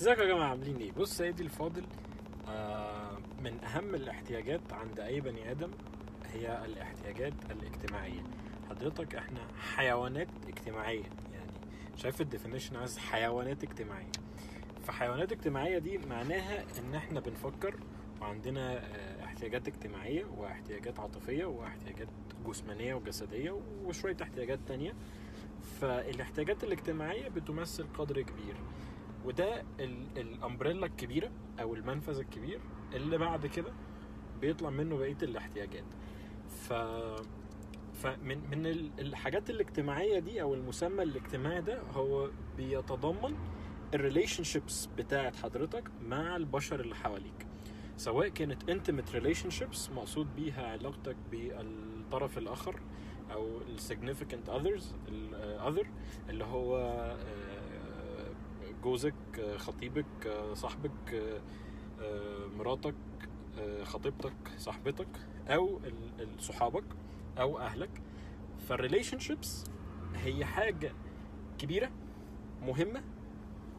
ازيكم يا جماعة؟ عاملين إيه؟ بص سيدي الفاضل آه من أهم الاحتياجات عند أي بني آدم هي الاحتياجات الاجتماعية. حضرتك إحنا حيوانات اجتماعية يعني شايف الديفينيشن عايز حيوانات اجتماعية. فحيوانات اجتماعية دي معناها إن إحنا بنفكر وعندنا آه، احتياجات اجتماعية واحتياجات عاطفية واحتياجات جسمانية وجسدية وشوية احتياجات تانية. فالاحتياجات الاجتماعية بتمثل قدر كبير. وده ال- umbrella الكبيرة أو المنفذ الكبير اللي بعد كده بيطلع منه بقية الاحتياجات. ف فمن من ال- الحاجات الاجتماعية دي أو المسمى الاجتماعي ده هو بيتضمن ال relationships بتاعت حضرتك مع البشر اللي حواليك. سواء كانت intimate relationships مقصود بيها علاقتك بالطرف الآخر أو ال significant others ال other اللي هو آه، جوزك آه، خطيبك آه، صاحبك آه، مراتك خطيبتك صاحبتك أو صحابك أو أهلك. فال relationships هي حاجة كبيرة مهمة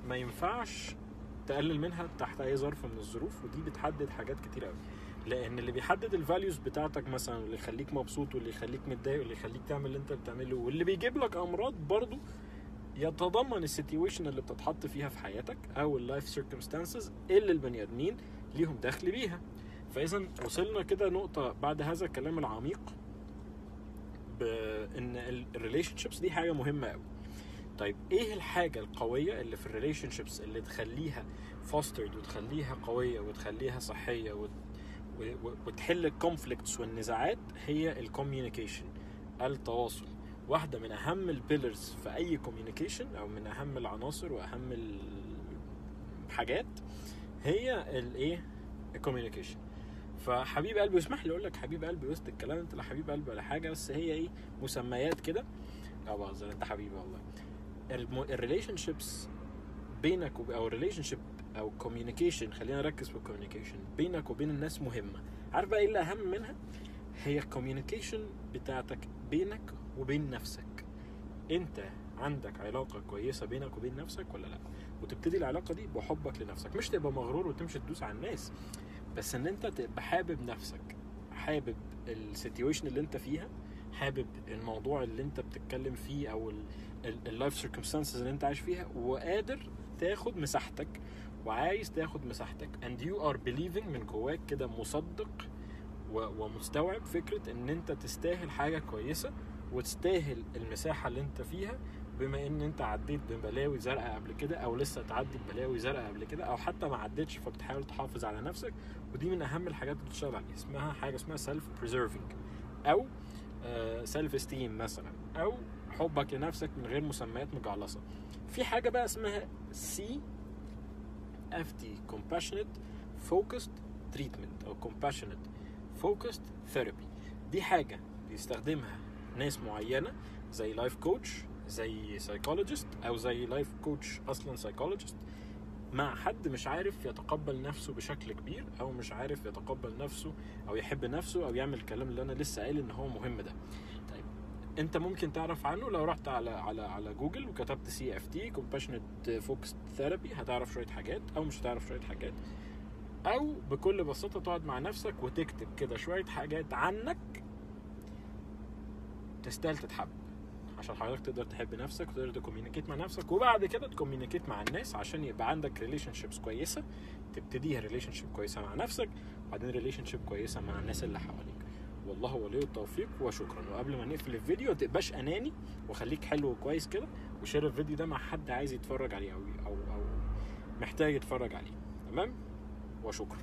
ما ينفعش تقلل منها تحت أي ظرف من الظروف ودي بتحدد حاجات كتير قوي لأن اللي بيحدد ال values بتاعتك مثلا واللي يخليك مبسوط واللي يخليك متضايق واللي يخليك تعمل اللي أنت بتعمله واللي بيجيب لك أمراض برضو يتضمن ال situation اللي بتتحط فيها في حياتك أو ال life circumstances اللي البني آدمين ليهم دخل بيها. فاذا وصلنا كده نقطة بعد هذا الكلام العميق بإن ال relationships دي حاجة مهمة قوي طيب إيه الحاجة القوية اللي في ال relationships اللي تخليها فاسترد وتخليها قوية وتخليها صحية وت... وتحل ال conflicts والنزاعات؟ هي ال communication التواصل. واحدة من أهم ال pillars في أي communication أو من أهم العناصر وأهم الحاجات هي الايه ال communication فحبيب قلبي اسمح لي أقول لك حبيب قلبي وسط الكلام انت لا حبيب قلبي ولا حاجة بس هي إيه؟ مسميات كده. لا بهزر أنت حبيبي؟ والله. ال relationships بينك وب... أو ال relationship أو communication خلينا نركز في ال communication بينك وبين الناس مهمة. عارف بقى إيه اللي أهم منها؟ هي ال communication بتاعتك بينك وبين نفسك. انت عندك علاقة كويسة بينك وبين نفسك ولا لا؟ وتبتدي العلاقة دي بحبك لنفسك. مش تبقى مغرور وتمشي تدوس على الناس بس ان انت تبقى حابب نفسك حابب ال situation اللي انت فيها حابب الموضوع اللي انت بتتكلم فيه أو ال life circumstances اللي انت عايش فيها وقادر تاخد مساحتك وعايز تاخد مساحتك. and you are believing من جواك كده مصدق ومستوعب فكرة إن انت تستاهل حاجة كويسة وتستاهل المساحة اللي انت فيها بما ان انت عديت ببلاوي زرقاء قبل كده أو لسه تعدي ببلاوي زرقاء قبل كده أو حتى ما عدتش فبتحاول تحافظ على نفسك. ودي من أهم الحاجات اللي بتشتغل عليها. اسمها حاجة اسمها self preserving أو self esteem مثلا أو حبك لنفسك من غير مسميات مجعلصة. في حاجة بقى اسمها CFT compassionate focused treatment أو compassionate focused therapy. دي حاجة بيستخدمها ناس معينة زي life coach زي psychologist أو زي life coach أصلا psychologist مع حد مش عارف يتقبل نفسه بشكل كبير أو مش عارف يتقبل نفسه أو يحب نفسه أو يعمل الكلام اللي أنا لسه قايل إن هو مهم ده. طيب أنت ممكن تعرف عنه؟ لو رحت على على على جوجل وكتبت CFT compassionate focused therapy هتعرف شوية حاجات أو مش هتعرف شوية حاجات. أو بكل بساطة تقعد مع نفسك وتكتب كده شوية حاجات عنك تستاهل تتحب. عشان حضرتك تقدر تحب نفسك وتقدر ت communicate مع نفسك وبعد كده ت communicate مع الناس عشان يبقى عندك relationships كويسة تبتديها relationship كويسة مع نفسك وبعدين relationship كويسة مع الناس اللي حواليك. والله ولي التوفيق وشكرا. وقبل ما نقفل الفيديو ما تبقاش أناني وخليك حلو وكويس كده و share الفيديو ده مع حد عايز يتفرج عليه أو أو أو محتاج يتفرج عليه. تمام؟ وشكرا.